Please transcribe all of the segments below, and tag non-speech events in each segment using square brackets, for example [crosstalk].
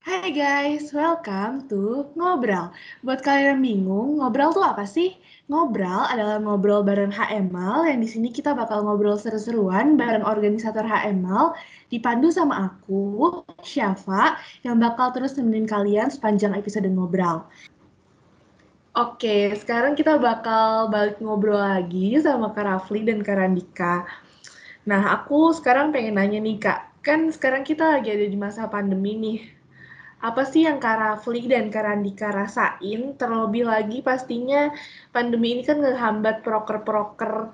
Hai guys, welcome to Ngobrol. Buat kalian yang bingung, ngobrol tuh apa sih? Ngobrol adalah ngobrol bareng HML yang di sini kita bakal ngobrol seru-seruan bareng organisator HML dipandu sama aku, Syafa, yang bakal terus nemenin kalian sepanjang episode ngobrol. Oke, sekarang kita bakal balik ngobrol lagi sama Kak Rafli dan Kak Randika. Nah, aku sekarang pengen nanya nih Kak, kan sekarang kita lagi ada di masa pandemi nih. Apa sih yang Kak Rafli dan Kak Randika rasain? Terlebih lagi pastinya pandemi ini kan ngehambat proker-proker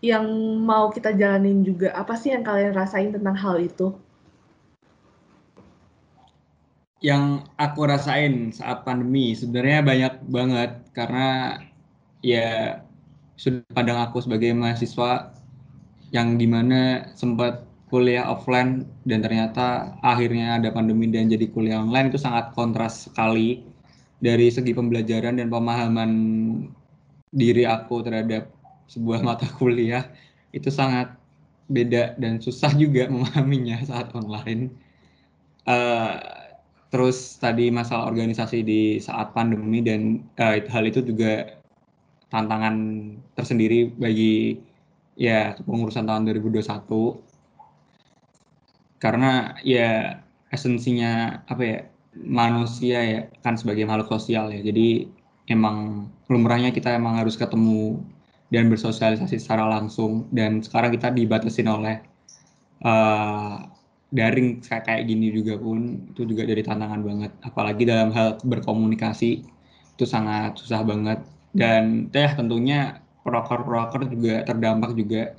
yang mau kita jalanin juga. Apa sih yang kalian rasain tentang hal itu? yang aku rasain saat pandemi sebenarnya banyak banget karena ya sudut pandang aku sebagai mahasiswa yang di mana sempat kuliah offline dan ternyata akhirnya ada pandemi dan jadi kuliah online itu sangat kontras sekali dari segi pembelajaran dan pemahaman diri aku terhadap sebuah [laughs] mata kuliah itu sangat beda dan susah juga memahaminya saat online. Uh, terus tadi masalah organisasi di saat pandemi dan uh, hal itu juga tantangan tersendiri bagi ya pengurusan tahun 2021 karena ya esensinya apa ya manusia ya kan sebagai makhluk sosial ya. Jadi emang lumrahnya kita emang harus ketemu dan bersosialisasi secara langsung. Dan sekarang kita dibatasin oleh uh, daring kayak gini juga pun itu juga jadi tantangan banget. Apalagi dalam hal berkomunikasi itu sangat susah banget. Dan teh tentunya proker-proker juga terdampak juga.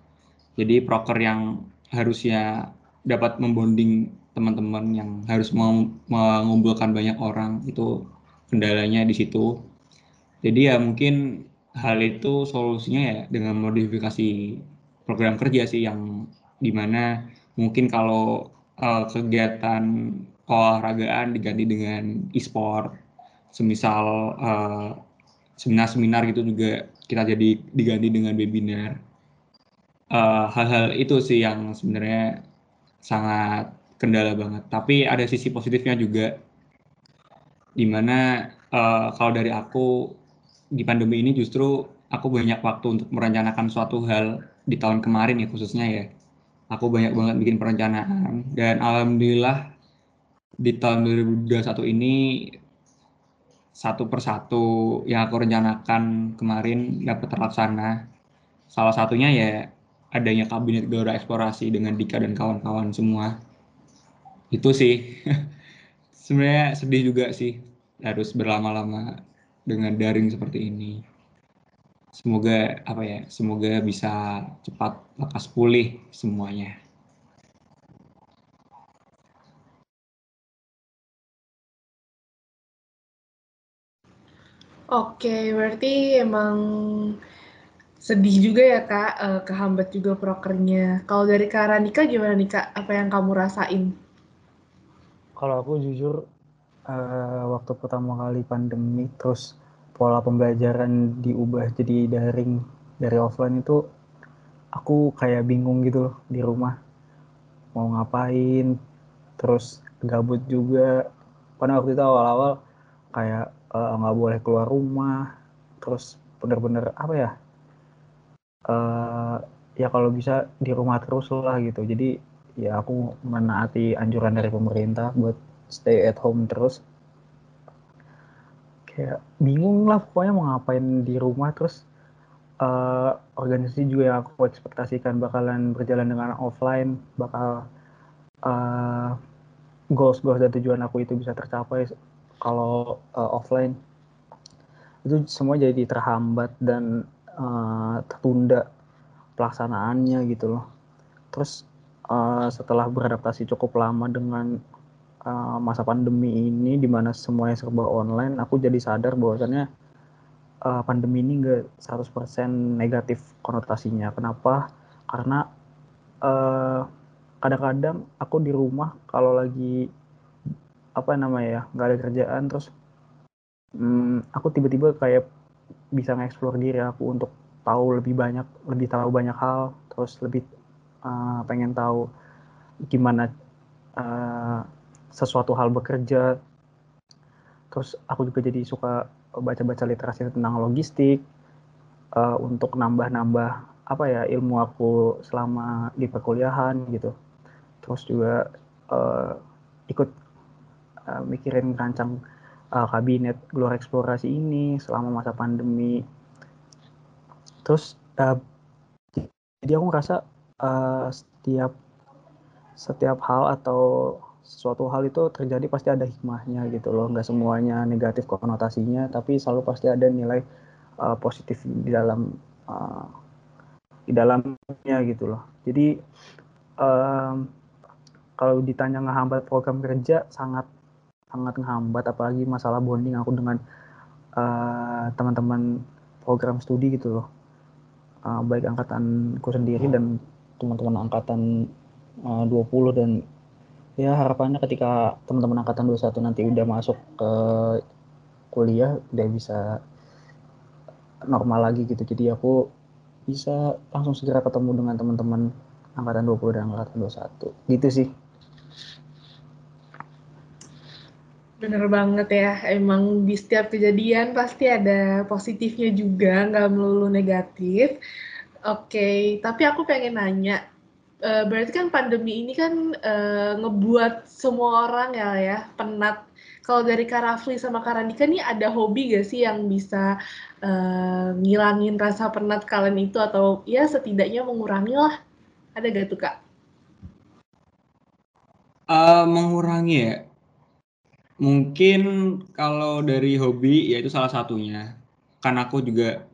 Jadi proker yang harusnya dapat membonding teman-teman yang harus mengumpulkan banyak orang itu kendalanya di situ. Jadi ya mungkin hal itu solusinya ya dengan modifikasi program kerja sih yang di mana mungkin kalau uh, kegiatan olahragaan diganti dengan e-sport semisal uh, seminar-seminar gitu juga kita jadi diganti dengan webinar. Hal-hal uh, itu sih yang sebenarnya sangat kendala banget. Tapi ada sisi positifnya juga. Di mana uh, kalau dari aku di pandemi ini justru aku banyak waktu untuk merencanakan suatu hal di tahun kemarin ya khususnya ya. Aku banyak banget bikin perencanaan. Dan alhamdulillah di tahun 2021 ini satu persatu yang aku rencanakan kemarin dapat terlaksana. Salah satunya ya adanya kabinet gelora eksplorasi dengan Dika dan kawan-kawan semua. Itu sih. [laughs] Sebenarnya sedih juga sih harus berlama-lama dengan daring seperti ini semoga apa ya semoga bisa cepat lekas pulih semuanya Oke, berarti emang sedih juga ya kak, uh, kehambat juga prokernya. Kalau dari Kak Ranika gimana nih kak? Apa yang kamu rasain? Kalau aku jujur, uh, waktu pertama kali pandemi terus pola pembelajaran diubah jadi daring dari offline itu aku kayak bingung gitu loh di rumah mau ngapain terus gabut juga karena waktu itu awal-awal kayak eh, nggak uh, boleh keluar rumah terus bener-bener apa ya uh, ya kalau bisa di rumah terus lah gitu. Jadi ya aku menaati anjuran dari pemerintah buat stay at home terus. Kayak bingung lah pokoknya mau ngapain di rumah terus. Uh, organisasi juga yang aku ekspektasikan bakalan berjalan dengan offline bakal uh, goals goals dan tujuan aku itu bisa tercapai kalau uh, offline. Itu semua jadi terhambat dan uh, tertunda pelaksanaannya gitu loh terus uh, setelah beradaptasi cukup lama dengan uh, masa pandemi ini di mana semuanya serba online, aku jadi sadar bahwasannya uh, pandemi ini enggak 100% negatif konotasinya. Kenapa? Karena kadang kadang-kadang aku di rumah kalau lagi apa namanya ya nggak ada kerjaan terus um, aku tiba-tiba kayak bisa ngeksplor diri aku untuk tahu lebih banyak lebih tahu banyak hal terus lebih uh, pengen tahu gimana uh, sesuatu hal bekerja. Terus aku juga jadi suka baca-baca literasi tentang logistik uh, untuk nambah-nambah apa ya ilmu aku selama di perkuliahan gitu. Terus juga uh, ikut uh, mikirin rancang uh, kabinet luar eksplorasi ini selama masa pandemi. Terus uh, jadi aku ngerasa uh, setiap setiap hal atau suatu hal itu terjadi pasti ada hikmahnya gitu loh. Nggak semuanya negatif konotasinya tapi selalu pasti ada nilai uh, positif di dalam uh, di dalamnya gitu loh. Jadi um, kalau ditanya ngehambat program kerja sangat sangat ngehambat apalagi masalah bonding aku dengan uh, teman-teman program studi gitu loh. Uh, baik angkatanku sendiri dan teman-teman angkatan uh, 20 dan ya harapannya ketika teman-teman angkatan 21 nanti udah masuk ke kuliah udah bisa normal lagi gitu. Jadi aku bisa langsung segera ketemu dengan teman-teman angkatan 20 dan angkatan 21 gitu sih Bener banget ya, emang di setiap kejadian pasti ada positifnya juga, nggak melulu negatif. Oke, tapi aku pengen nanya, uh, berarti kan pandemi ini kan uh, ngebuat semua orang ya ya penat. Kalau dari Kak Rafli sama Kak Randika nih ada hobi gak sih yang bisa uh, ngilangin rasa penat kalian itu atau ya setidaknya mengurangi lah? Ada gak tuh Kak? Uh, mengurangi ya. Mungkin kalau dari hobi ya itu salah satunya. Kan aku juga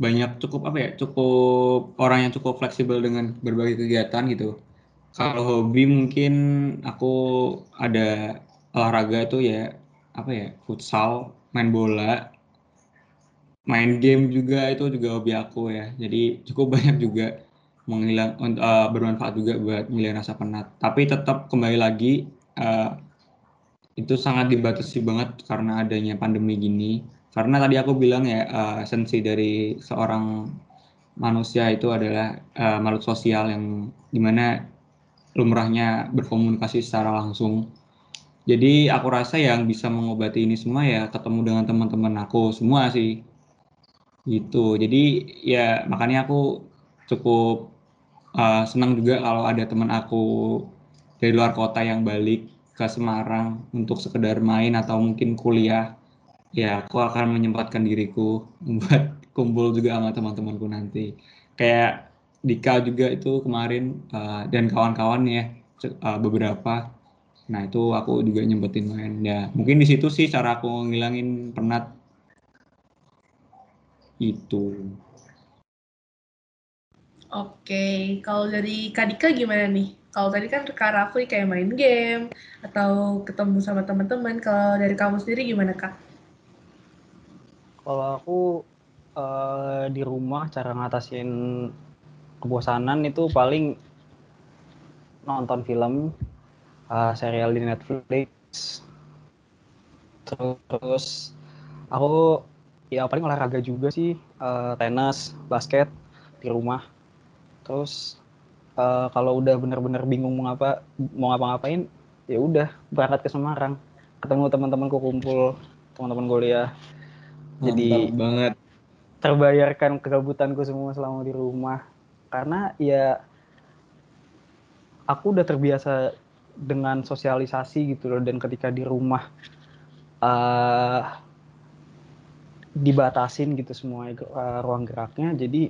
banyak cukup apa ya cukup orang yang cukup fleksibel dengan berbagai kegiatan gitu kalau hobi mungkin aku ada olahraga itu ya apa ya futsal main bola main game juga itu juga hobi aku ya jadi cukup [laughs] banyak juga menghilang uh, bermanfaat juga buat menghilangkan rasa penat tapi tetap kembali lagi uh, itu sangat dibatasi banget karena adanya pandemi gini karena tadi aku bilang ya uh, esensi dari seorang manusia itu adalah uh, makhluk sosial yang di mana lumrahnya berkomunikasi secara langsung. Jadi aku rasa yang bisa mengobati ini semua ya ketemu dengan teman-teman aku semua sih. Gitu. Jadi ya makanya aku cukup uh, senang juga kalau ada teman aku dari luar kota yang balik ke Semarang untuk sekedar main atau mungkin kuliah ya aku akan menyempatkan diriku [laughs] buat kumpul juga sama teman-temanku nanti. Kayak Dika juga itu kemarin uh, dan kawan-kawan ya uh, beberapa. Nah itu aku juga nyempetin main. Ya mungkin di situ sih cara aku ngilangin penat. Itu. Oke, kalau dari Kadika gimana nih? Kalau tadi kan Kak Rafli kayak main game atau ketemu sama teman-teman. Kalau dari kamu sendiri gimana Kak? Kalau aku uh, di rumah cara ngatasin kebosanan itu paling nonton film, uh, serial di Netflix. Terus aku ya paling olahraga juga sih, uh, tenis, basket di rumah. Terus uh, kalau udah bener-bener bingung mau ngapa mau ngapa-ngapain, ya udah berangkat ke Semarang, ketemu teman-temanku kumpul, teman-teman kuliah. Jadi banget. terbayarkan kegabutanku semua selama di rumah. Karena ya aku udah terbiasa dengan sosialisasi gitu loh dan ketika di rumah uh, dibatasin gitu semua uh, ruang geraknya. Jadi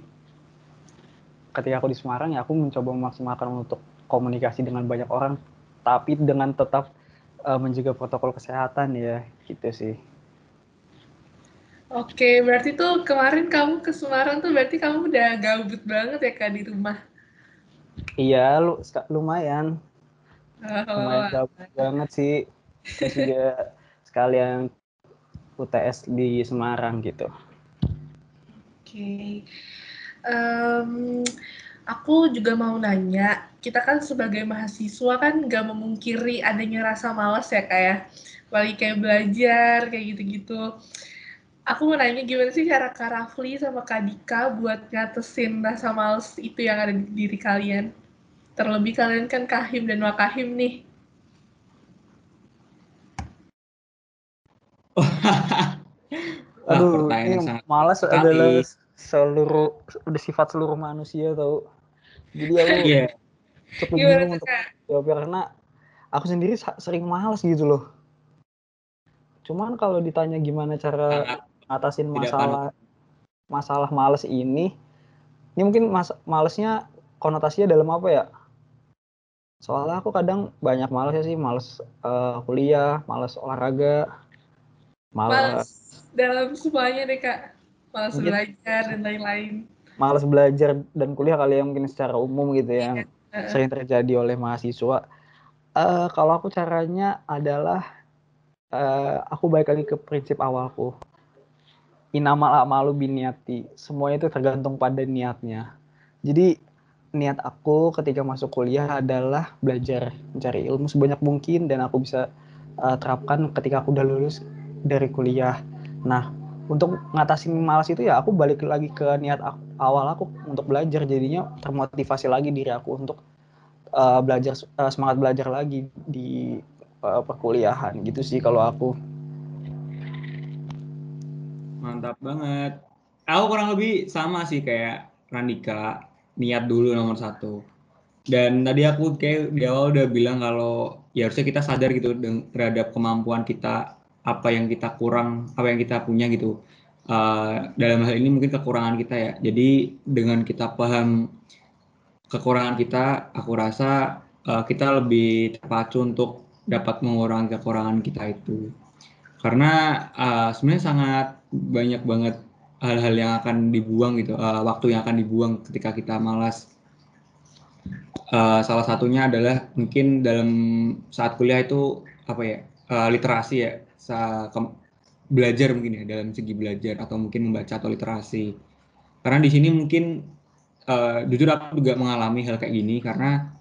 ketika aku di Semarang ya aku mencoba memaksimalkan untuk komunikasi dengan banyak orang tapi dengan tetap uh, menjaga protokol kesehatan ya gitu sih Oke, berarti tuh kemarin kamu ke Semarang tuh berarti kamu udah gabut banget ya kak di rumah? Iya, lu lumayan. Oh, lumayan gabut banget sih. Terus juga sekalian UTS di Semarang gitu. Oke. Um, aku juga mau nanya, kita kan sebagai mahasiswa kan nggak memungkiri adanya rasa malas ya kayak balik kayak belajar kayak gitu-gitu aku mau nanya gimana sih cara Kak Rafli sama Kak Dika buat ngatesin rasa males itu yang ada di diri kalian? Terlebih kalian kan kahim dan wakahim nih. [laughs] Aduh, ini malas adalah seluruh udah sifat seluruh manusia tau. Jadi aku yeah. cukup bingung untuk jawab karena aku sendiri sering malas gitu loh. Cuman kalau ditanya gimana cara ngatasin masalah masalah males ini, ini mungkin mas malesnya konotasinya dalam apa ya? Soalnya aku kadang banyak males ya sih, males uh, kuliah, males olahraga, males, males dalam semuanya deh kak, males mungkin, belajar dan lain-lain. Males belajar dan kuliah kali ya mungkin secara umum gitu ya, yang uh. sering terjadi oleh mahasiswa. Uh, kalau aku caranya adalah uh, aku balik lagi ke prinsip awalku. Inamal amalu biniati. Semuanya itu tergantung pada niatnya. Jadi niat aku ketika masuk kuliah adalah belajar mencari ilmu sebanyak mungkin dan aku bisa uh, terapkan ketika aku udah lulus dari kuliah. Nah, untuk ngatasin malas itu ya aku balik lagi ke niat aku, awal aku untuk belajar jadinya termotivasi lagi diri aku untuk uh, belajar uh, semangat belajar lagi di uh, perkuliahan gitu sih kalau aku. Mantap banget. Aku kurang lebih sama sih kayak Randika, niat dulu nomor satu. Dan tadi aku kayak di awal udah bilang kalau ya harusnya kita sadar gitu terhadap kemampuan kita, apa yang kita kurang, apa yang kita punya gitu. Uh, dalam hal ini mungkin kekurangan kita ya. Jadi dengan kita paham kekurangan kita, aku rasa uh, kita lebih terpacu untuk dapat mengurangi kekurangan kita itu karena uh, sebenarnya sangat banyak banget hal-hal yang akan dibuang gitu uh, waktu yang akan dibuang ketika kita malas uh, salah satunya adalah mungkin dalam saat kuliah itu apa ya uh, literasi ya belajar mungkin ya dalam segi belajar atau mungkin membaca atau literasi karena di sini mungkin uh, jujur aku juga mengalami hal kayak gini karena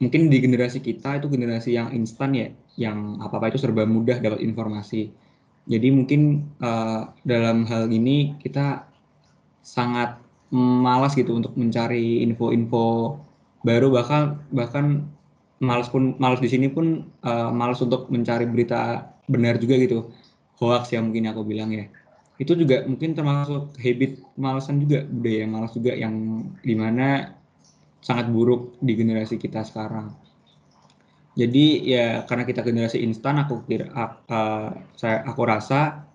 mungkin di generasi kita itu generasi yang instan ya, yang apa-apa itu serba mudah dapat informasi. Jadi mungkin uh, dalam hal ini kita sangat malas gitu untuk mencari info-info baru bahkan bahkan malas pun malas di sini pun uh, malas untuk mencari berita benar juga gitu. Hoax ya mungkin aku bilang ya. Itu juga mungkin termasuk habit malasan juga budaya malas juga yang di mana sangat buruk di generasi kita sekarang. Jadi ya karena kita generasi instan, aku kira uh, saya aku rasa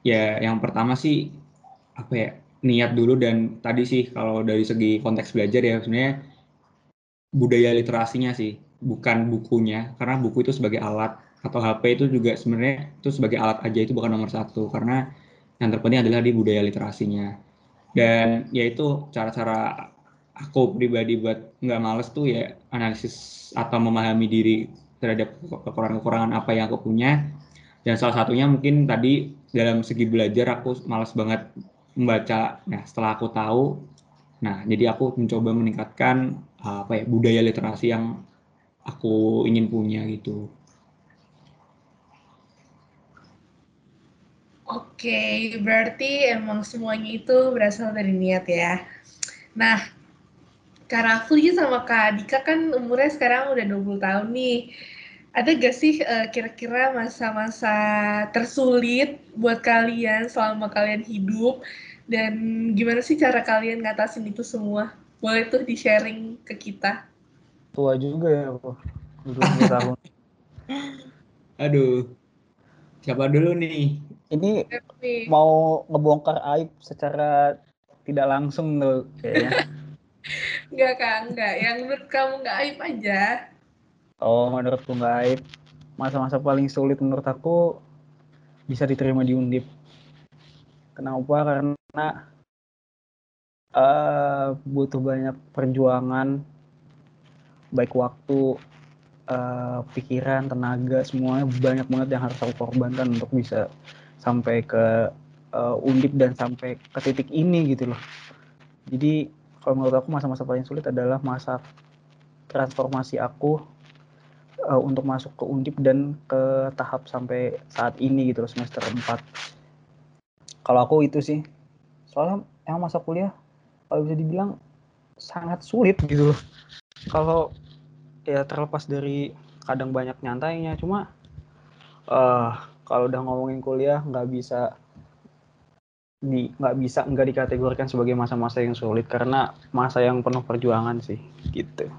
ya yang pertama sih apa ya niat dulu dan tadi sih kalau dari segi konteks belajar ya sebenarnya budaya literasinya sih bukan bukunya karena buku itu sebagai alat atau HP itu juga sebenarnya itu sebagai alat aja itu bukan nomor satu karena yang terpenting adalah di budaya literasinya. Dan yaitu cara-cara aku pribadi buat nggak males tuh ya analisis atau memahami diri terhadap kekurangan-kekurangan apa yang aku punya. Dan salah satunya mungkin tadi dalam segi belajar aku males banget membaca. Nah setelah aku tahu nah jadi aku mencoba meningkatkan apa ya budaya literasi yang aku ingin punya gitu Oke, berarti emang semuanya itu berasal dari niat ya. Nah, Kak Rafli sama Kak Dika kan umurnya sekarang udah 20 tahun nih. Ada gak sih uh, kira-kira masa-masa tersulit buat kalian selama kalian hidup? Dan gimana sih cara kalian ngatasin itu semua? Boleh tuh di-sharing ke kita. Tua juga ya. 20 tahun. [laughs] Aduh. Siapa dulu nih? Ini mau ngebongkar aib secara tidak langsung tuh kayaknya. [laughs] Enggak kak, enggak. Yang menurut kamu enggak aib aja. Oh, menurutku enggak aib. Masa-masa paling sulit menurut aku bisa diterima di Undip. Kenapa? Karena uh, butuh banyak perjuangan, baik waktu, uh, pikiran, tenaga, semuanya banyak banget yang harus aku korbankan untuk bisa sampai ke uh, Undip dan sampai ke titik ini gitu loh. Jadi kalau menurut aku masa-masa paling sulit adalah masa transformasi aku uh, untuk masuk ke Undip dan ke tahap sampai saat ini gitu loh semester 4. Kalau aku itu sih. Soalnya yang masa kuliah kalau bisa dibilang sangat sulit gitu loh. Kalau ya terlepas dari kadang banyak nyantainya cuma uh, kalau udah ngomongin kuliah nggak bisa di nggak bisa nggak dikategorikan sebagai masa-masa yang sulit karena masa yang penuh perjuangan sih gitu.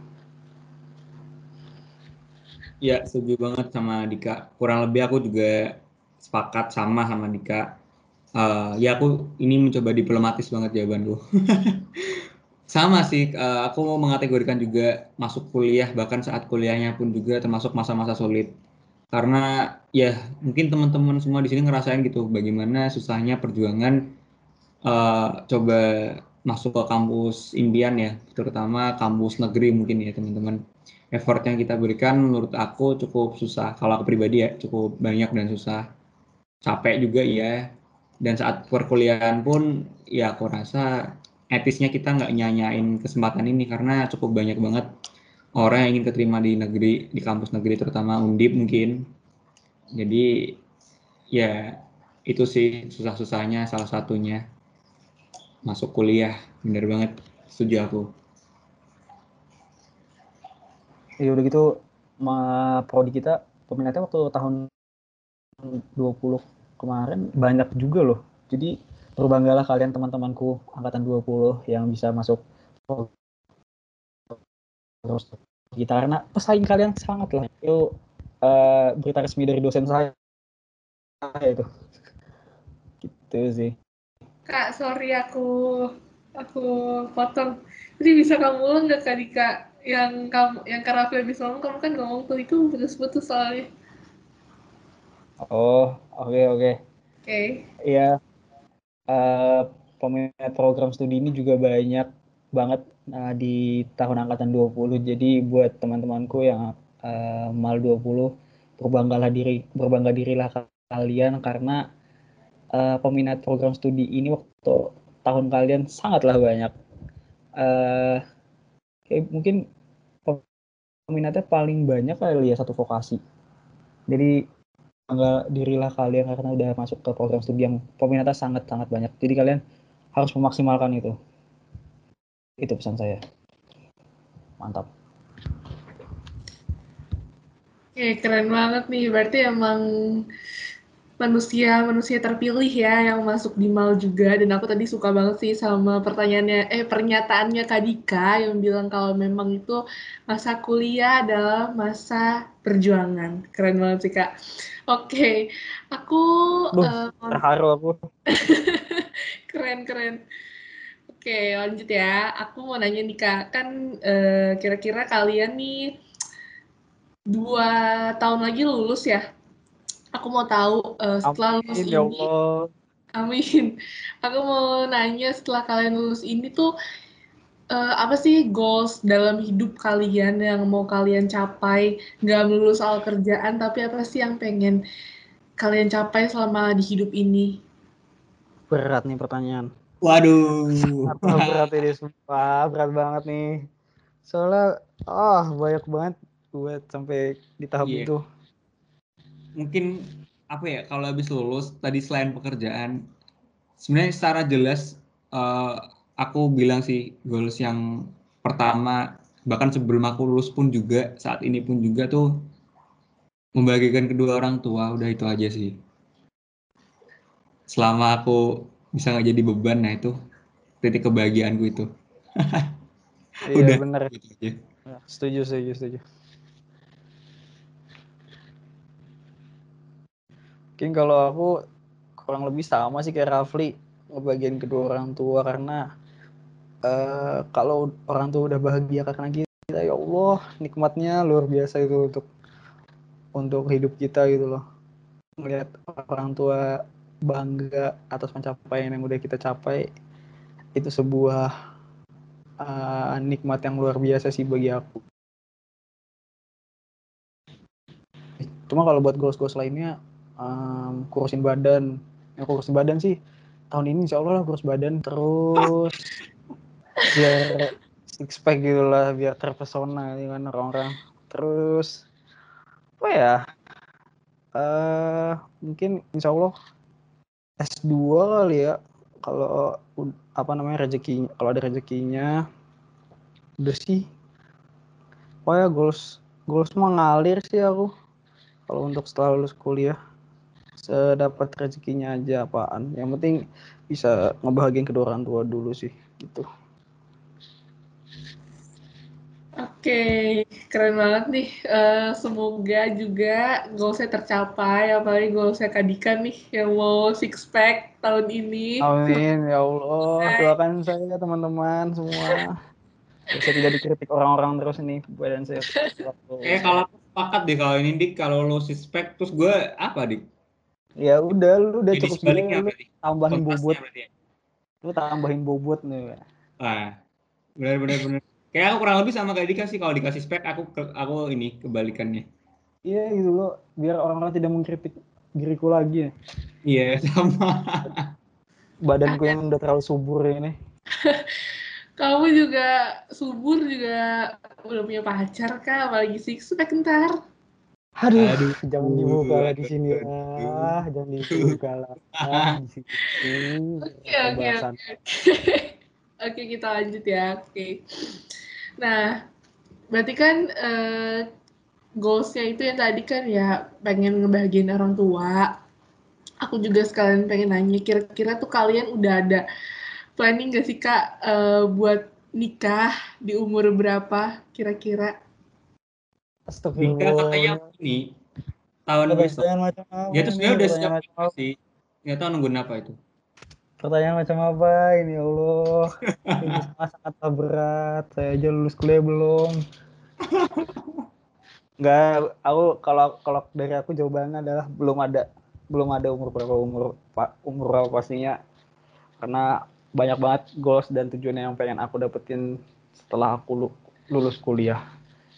Ya setuju banget sama Dika. Kurang lebih aku juga sepakat sama sama Dika. Uh, ya aku ini mencoba diplomatis banget jawabanku. [laughs] sama sih, uh, aku mau mengategorikan juga masuk kuliah bahkan saat kuliahnya pun juga termasuk masa-masa sulit. Karena ya mungkin teman-teman semua di sini ngerasain gitu bagaimana susahnya perjuangan uh, coba masuk ke kampus impian ya, terutama kampus negeri mungkin ya teman-teman. Effort yang kita berikan menurut aku cukup susah. Kalau aku pribadi ya cukup banyak dan susah. Capek juga ya. Dan saat perkuliahan pun ya aku rasa etisnya kita nggak nyanyain kesempatan ini karena cukup banyak banget orang yang ingin keterima di negeri di kampus negeri terutama undip mungkin. Jadi ya itu sih susah-susahnya salah satunya. Masuk kuliah bener banget setuju aku. Ya udah gitu ma prodi kita peminatnya waktu tahun 20 kemarin banyak juga loh. Jadi berbanggalah kalian teman-temanku angkatan 20 yang bisa masuk terus kita karena pesaing kalian sangat lah. Itu uh, berita resmi dari dosen saya itu. Gitu sih. Kak sorry aku aku potong. Jadi bisa kamu ulang nggak kak Dika? Yang kamu yang karena aku habis ngomong kamu kan ngomong tuh itu putus-putus soalnya. Oh oke okay, oke. Okay. oke. Okay. iya uh, peminat program studi ini juga banyak banget uh, di tahun angkatan 20. Jadi buat teman-temanku yang uh, mal 20 berbanggalah diri berbangga dirilah kalian karena uh, peminat program studi ini waktu tahun kalian sangatlah banyak. Uh, mungkin peminatnya paling banyak kali ya satu vokasi. Jadi bangga dirilah kalian karena udah masuk ke program studi yang peminatnya sangat sangat banyak. Jadi kalian harus memaksimalkan itu. Itu pesan saya. Mantap. Oke, keren banget nih. Berarti emang manusia manusia terpilih ya yang masuk di mal juga dan aku tadi suka banget sih sama pertanyaannya eh pernyataannya Kadika yang bilang kalau memang itu masa kuliah adalah masa perjuangan keren banget sih kak oke okay. aku Duh, uh, terharu aku [laughs] keren keren Oke, lanjut ya. Aku mau nanya nih Kak, kan kira eh, kira-kira kalian nih dua tahun lagi lulus ya? Aku mau tahu uh, setelah lulus ya ini, amin. Aku mau nanya setelah kalian lulus ini tuh uh, apa sih goals dalam hidup kalian yang mau kalian capai? Nggak melulu soal kerjaan, tapi apa sih yang pengen kalian capai selama di hidup ini? Berat nih pertanyaan. Waduh. berat ini semua, berat banget nih. Soalnya, ah oh, banyak banget buat sampai di tahap yeah. itu. Mungkin apa ya kalau habis lulus tadi selain pekerjaan, sebenarnya secara jelas uh, aku bilang sih goals yang pertama bahkan sebelum aku lulus pun juga saat ini pun juga tuh membagikan kedua orang tua udah itu aja sih. Selama aku bisa nggak jadi beban nah itu titik kebahagiaanku itu [laughs] iya Udah, bener gitu aja. Setuju setuju setuju mungkin kalau aku kurang lebih sama sih kayak Rafli ngebagian kedua orang tua karena uh, kalau orang tua udah bahagia karena kita ya Allah nikmatnya luar biasa itu untuk untuk hidup kita gitu loh melihat orang tua bangga atas pencapaian yang udah kita capai itu sebuah uh, nikmat yang luar biasa sih bagi aku. Cuma kalau buat goals-goals lainnya um, kurusin badan, yang kurusin badan sih. Tahun ini insya Allah lah kurus badan terus. Biar six pack gitu lah biar terpesona dengan orang-orang. Terus apa ya? Uh, mungkin insya Allah S2 kali ya. Kalau apa namanya rezeki kalau ada rezekinya udah sih. Oh ya goals goals mengalir sih aku. Kalau untuk setelah lulus kuliah sedapat rezekinya aja apaan yang penting bisa ngebahagiain kedua orang tua dulu sih gitu Oke, keren banget nih. Uh, semoga juga goalsnya tercapai, apalagi goalsnya Kadika nih yang mau six pack tahun ini. Amin ya Allah. Doakan saya teman-teman semua. Saya tidak dikritik orang-orang terus nih badan saya. [laughs] Eh kalau aku sepakat deh kalau ini dik kalau lo six pack terus gue apa dik? Ya udah lu udah Jadi cukup sebaliknya lu tambahin bobot. Ya? Lu tambahin bobot nih. Ah, benar benar benar. Kayak aku kurang lebih sama kayak Dika sih kalau dikasih spek aku ke, aku ini kebalikannya. Iya gitu loh, biar orang-orang tidak mengkritik diriku lagi ya. Iya sama. Badanku yang udah terlalu subur ini. [laughs] Kamu juga subur juga udah punya pacar kak, apalagi six pack ntar. Aduh, Aduh, jangan dibuka lah di sini lah, jangan dibuka lah [laughs] di sini. Oke, oke, oke. [laughs] Oke, kita lanjut ya. Oke. Nah, berarti kan uh, goalsnya itu yang tadi kan ya pengen ngebahagiain orang tua. Aku juga sekalian pengen nanya, kira-kira tuh kalian udah ada planning gak sih kak uh, buat nikah di umur berapa kira-kira? Nikah katanya ini tahun besok. Ya terus sebenarnya udah siap sih. Nggak tahu nungguin apa itu. Pertanyaan macam apa ini ya Allah? [laughs] ini sangat berat. Saya aja lulus kuliah belum. [laughs] Enggak, aku kalau kalau dari aku jawabannya adalah belum ada belum ada umur berapa umur pak umur berapa pastinya karena banyak banget goals dan tujuan yang pengen aku dapetin setelah aku lulus kuliah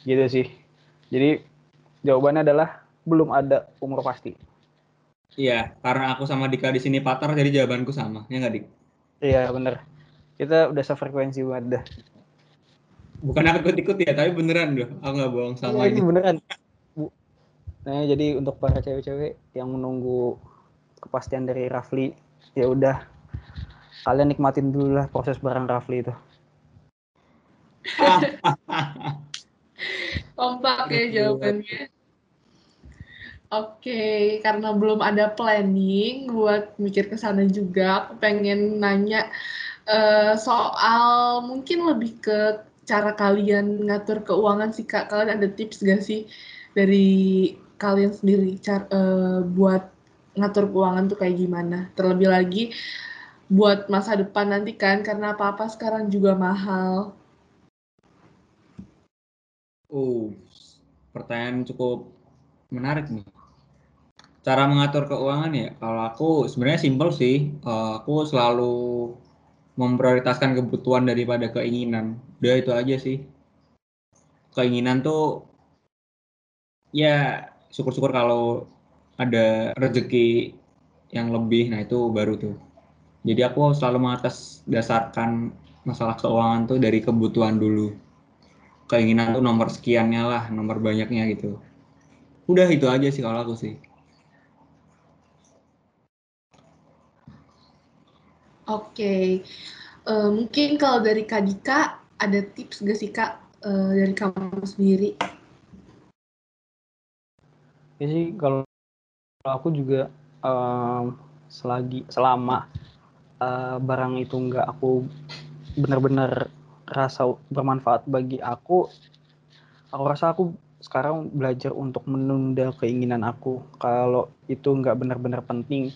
gitu sih jadi jawabannya adalah belum ada umur pasti Iya, karena aku sama Dika di sini partner, jadi jawabanku sama, ya nggak Dik? Iya bener. Kita udah sefrekuensi banget dah. Bukan aku ikut-ikut ya, tapi beneran doh. Aku nggak bohong sama iya, ini. beneran. Bu. Nah, jadi untuk para cewek-cewek yang menunggu kepastian dari Rafli, ya udah kalian nikmatin dulu lah proses barang Rafli itu. Kompak ya jawabannya. Oke, karena belum ada planning buat mikir ke sana juga, aku pengen nanya uh, soal mungkin lebih ke cara kalian ngatur keuangan sih kak. Kalian ada tips gak sih dari kalian sendiri cara, uh, eh, buat ngatur keuangan tuh kayak gimana? Terlebih lagi buat masa depan nanti kan, karena apa-apa sekarang juga mahal. Oh, pertanyaan cukup menarik nih. Cara mengatur keuangan ya kalau aku sebenarnya simpel sih. Uh, aku selalu memprioritaskan kebutuhan daripada keinginan. Udah itu aja sih. Keinginan tuh ya syukur-syukur kalau ada rezeki yang lebih nah itu baru tuh. Jadi aku selalu mengatas dasarkan masalah keuangan tuh dari kebutuhan dulu keinginan tuh nomor sekiannya lah nomor banyaknya gitu. Udah itu aja sih kalau aku sih. Oke, uh, mungkin kalau dari Kak Dika, ada tips gak sih Kak uh, dari kamu sendiri? Ya sih, kalau aku juga um, selagi selama uh, barang itu nggak aku benar-benar rasa bermanfaat bagi aku, aku rasa aku sekarang belajar untuk menunda keinginan aku. Kalau itu nggak benar-benar penting,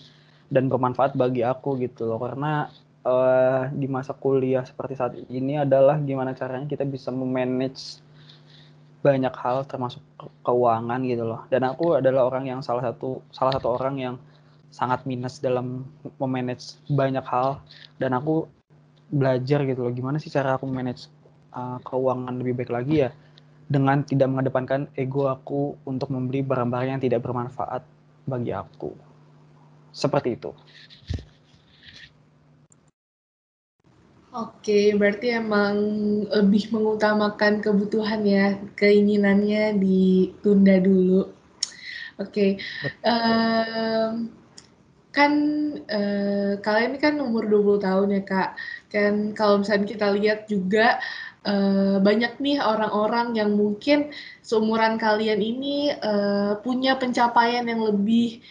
dan bermanfaat bagi aku gitu loh. Karena uh, di masa kuliah seperti saat ini adalah gimana caranya kita bisa memanage banyak hal termasuk keuangan gitu loh. Dan aku adalah orang yang salah satu salah satu orang yang sangat minus dalam memanage banyak hal. Dan aku belajar gitu loh. Gimana sih cara aku manage uh, keuangan lebih baik lagi ya? Dengan tidak mengedepankan ego aku untuk membeli barang-barang yang tidak bermanfaat bagi aku. Seperti itu. Oke, berarti emang lebih mengutamakan kebutuhan ya, keinginannya ditunda dulu. Oke, um, kan uh, kalian ini kan umur 20 tahun ya kak, kan kalau misalnya kita lihat juga uh, banyak nih orang-orang yang mungkin seumuran kalian ini uh, punya pencapaian yang lebih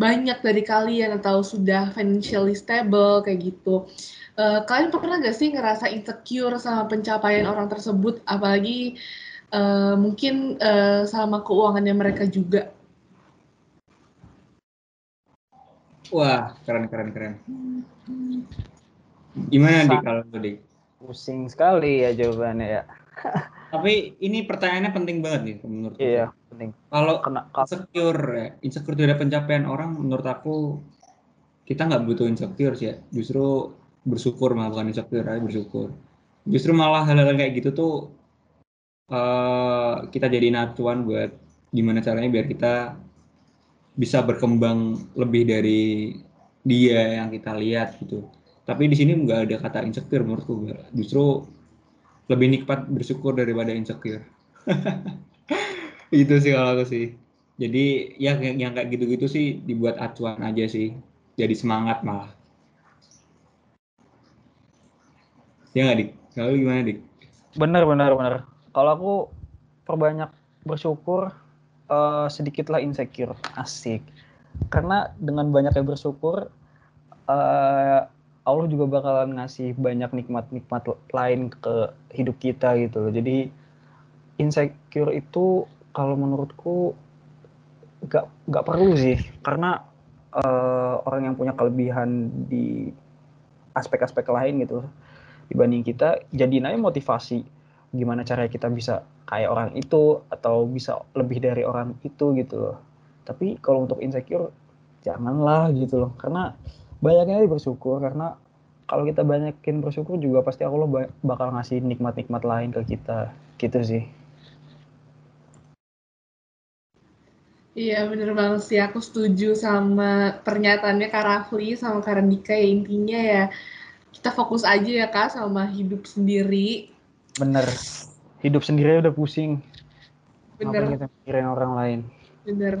banyak dari kalian atau sudah financially stable kayak gitu. Uh, kalian pernah gak sih ngerasa insecure sama pencapaian orang tersebut, apalagi uh, mungkin uh, sama keuangannya mereka juga? Wah, keren keren keren. Gimana dik kalau dik? Pusing sekali ya jawabannya ya. [laughs] Tapi ini pertanyaannya penting banget nih menurut Iya, penting. Kalau kena insecure, insecure terhadap pencapaian orang menurut aku kita nggak butuh insecure sih ya. Justru bersyukur malah bukan insecure aja bersyukur. Justru malah hal-hal kayak gitu tuh uh, kita jadi acuan buat gimana caranya biar kita bisa berkembang lebih dari dia yang kita lihat gitu. Tapi di sini nggak ada kata insecure menurutku. Justru lebih nikmat bersyukur daripada insecure. [laughs] Itu sih kalau aku sih. Jadi ya yang kayak gitu-gitu sih dibuat acuan aja sih. Jadi semangat malah. Ya nggak dik? Kalau gimana dik? Benar benar benar kalau aku perbanyak bersyukur uh, sedikitlah insecure. Asik. Karena dengan banyaknya bersyukur uh, Allah juga bakalan ngasih banyak nikmat-nikmat lain ke hidup kita gitu loh. Jadi insecure itu kalau menurutku gak gak perlu sih. Karena uh, orang yang punya kelebihan di aspek-aspek lain gitu dibanding kita jadiin aja motivasi gimana cara kita bisa kayak orang itu atau bisa lebih dari orang itu gitu loh. Tapi kalau untuk insecure janganlah gitu loh. Karena banyaknya bersyukur karena kalau kita banyakin bersyukur juga pasti Allah bakal ngasih nikmat-nikmat lain ke kita gitu sih Iya bener banget sih aku setuju sama pernyataannya Kak Rafli sama Kak Randika ya intinya ya kita fokus aja ya Kak sama hidup sendiri. Bener hidup sendiri udah pusing. Bener. Apa kita mikirin orang lain. Bener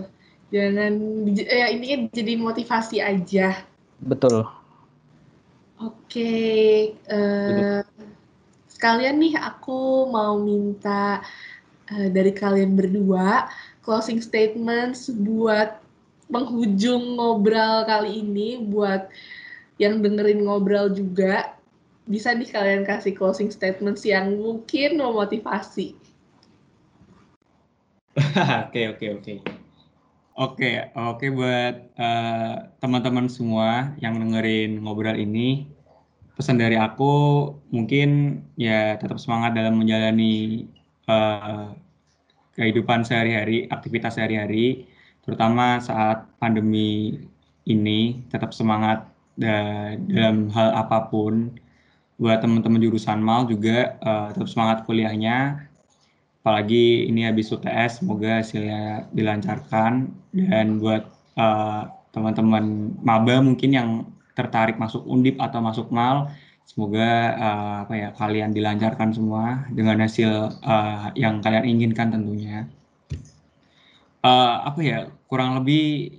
jangan ya ini jadi motivasi aja. Betul. Oke, uh, sekalian nih aku mau minta uh, dari kalian berdua closing statement buat penghujung ngobrol kali ini buat yang dengerin ngobrol juga bisa nih kalian kasih closing statements yang mungkin memotivasi. [laughs] Oke oke oke. Oke, oke buat uh, teman-teman semua yang dengerin ngobrol ini, pesan dari aku mungkin ya tetap semangat dalam menjalani uh, kehidupan sehari-hari, aktivitas sehari-hari, terutama saat pandemi ini, tetap semangat dalam hal apa pun. Buat teman-teman jurusan mal juga uh, tetap semangat kuliahnya, apalagi ini habis UTS semoga hasilnya dilancarkan. Dan buat uh, teman-teman maba mungkin yang tertarik masuk undip atau masuk mal semoga uh, apa ya kalian dilancarkan semua dengan hasil uh, yang kalian inginkan tentunya. Uh, apa ya kurang lebih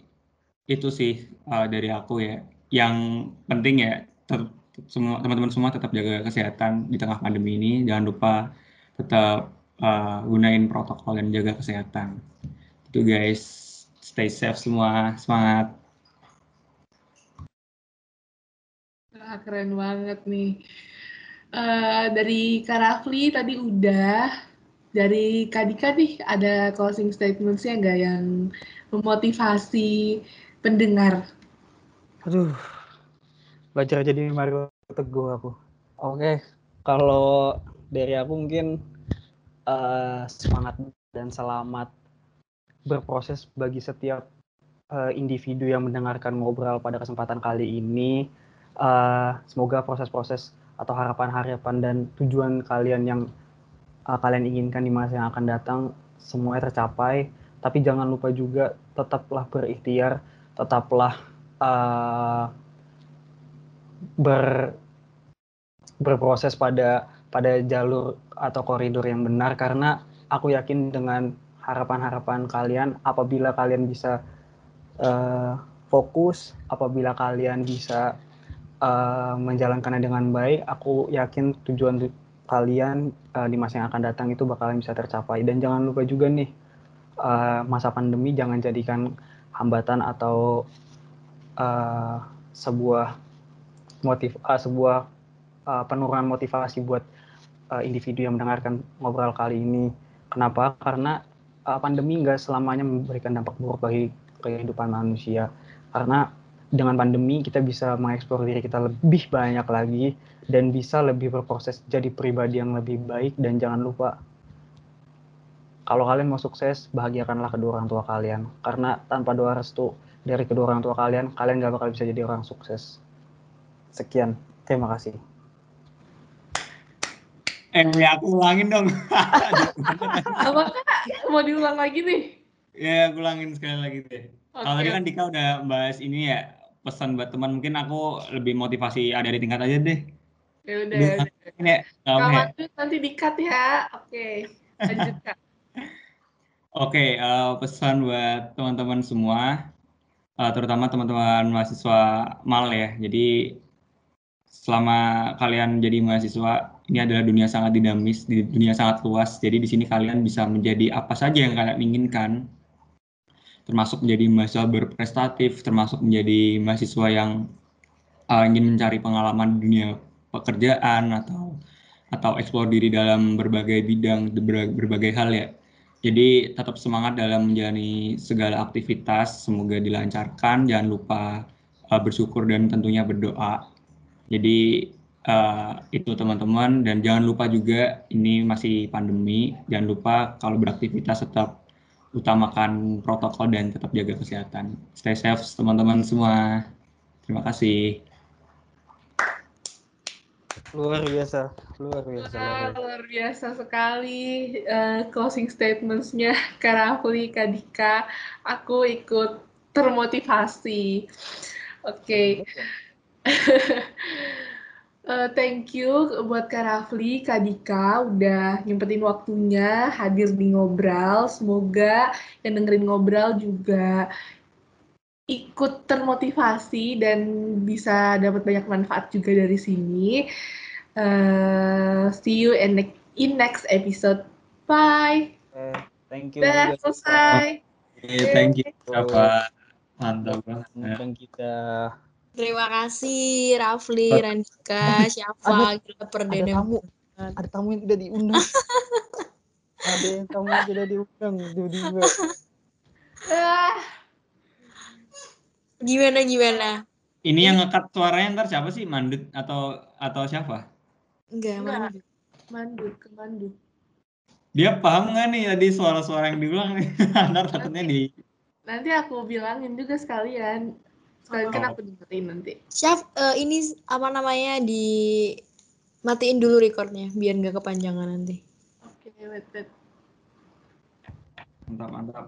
itu sih uh, dari aku ya. Yang penting ya semua teman-teman semua tetap jaga kesehatan di tengah pandemi ini. Jangan lupa tetap uh, gunain protokol dan jaga kesehatan. Itu guys, stay safe semua, semangat. Wah, keren banget nih. Uh, dari Karafli tadi udah, dari Kadika nih ada closing statement-nya nggak yang memotivasi pendengar? Aduh, belajar jadi Mario Teguh aku. Oke, kalau dari aku mungkin uh, semangat dan selamat berproses bagi setiap uh, individu yang mendengarkan ngobrol pada kesempatan kali ini. Uh, semoga proses-proses atau harapan-harapan dan tujuan kalian yang uh, kalian inginkan di masa yang akan datang semuanya tercapai. Tapi jangan lupa juga tetaplah berikhtiar, tetaplah uh, ber berproses pada pada jalur atau koridor yang benar karena aku yakin dengan harapan-harapan kalian apabila kalian bisa uh, fokus apabila kalian bisa uh, menjalankannya dengan baik aku yakin tujuan kalian uh, di masa yang akan datang itu bakalan bisa tercapai. Dan jangan lupa juga nih uh, masa pandemi jangan jadikan hambatan atau uh, sebuah motif uh, sebuah uh, penurunan motivasi buat uh, individu yang mendengarkan ngobrol kali ini. Kenapa? Karena uh, pandemi nggak selamanya memberikan dampak buruk bagi kehidupan manusia. Karena dengan pandemi kita bisa mengeksplor diri kita lebih banyak lagi dan bisa lebih berproses jadi pribadi yang lebih baik dan jangan lupa kalau kalian mau sukses bahagiakanlah kedua orang tua kalian karena tanpa doa restu dari kedua orang tua kalian kalian gak bakal bisa jadi orang sukses sekian terima kasih Eh, ya aku ulangin dong. [laughs] Apa Mau diulang lagi nih? Ya, aku ulangin sekali lagi deh. Okay. Kalau tadi kan Dika udah bahas ini ya, pesan buat teman mungkin aku lebih motivasi ada di tingkat aja deh. Ya udah. Ya ini ya. Kalau ya. nanti dikat ya. Oke, okay. lanjut Kak. [laughs] Oke, okay, uh, eh, pesan buat teman-teman semua, uh, terutama teman-teman mahasiswa MAL ya. Jadi selama kalian jadi mahasiswa ini adalah dunia sangat dinamis, di dunia sangat luas. Jadi di sini kalian bisa menjadi apa saja yang kalian inginkan, termasuk menjadi mahasiswa berprestatif, termasuk menjadi mahasiswa yang uh, ingin mencari pengalaman dunia pekerjaan atau atau eksplor diri dalam berbagai bidang, berbagai hal ya. Jadi tetap semangat dalam menjalani segala aktivitas, semoga dilancarkan, jangan lupa uh, bersyukur dan tentunya berdoa. Jadi uh, itu teman-teman. Dan jangan lupa juga ini masih pandemi. Jangan lupa kalau beraktivitas tetap utamakan protokol dan tetap jaga kesehatan. Stay safe teman-teman semua. Terima kasih. Luar biasa. Luar biasa. Luar, luar biasa sekali uh, closing statementsnya. Karafli Kadika aku ikut termotivasi. Oke. Okay. [laughs] Uh, thank you buat Kak Rafli, Kak Dika udah nyempetin waktunya hadir di ngobrol. Semoga yang dengerin ngobrol juga ikut termotivasi dan bisa dapat banyak manfaat juga dari sini. Uh, see you in, ne in next episode. Bye. Uh, thank you. Udah selesai. Okay, thank you. Apa? Mantap banget. kita. Terima kasih Rafli, Randika, Syafa, gila perdana. Ada tamu, ada tamu yang tidak diundang. [laughs] ada yang tamu yang tidak diundang tiba-tiba. gimana gimana? Ini yang ngekat suaranya ntar siapa sih? Mandut atau atau siapa? Enggak, Mandut. Mandut, ke Mandut. Dia paham nggak nih tadi suara-suara yang diulang nih? [laughs] ntar takutnya di... Nanti aku bilangin juga sekalian Sekalian kan aku dengerin nanti. Chef, uh, ini apa namanya di matiin dulu recordnya biar nggak kepanjangan nanti. Oke, okay, wait, wait. Mantap, mantap.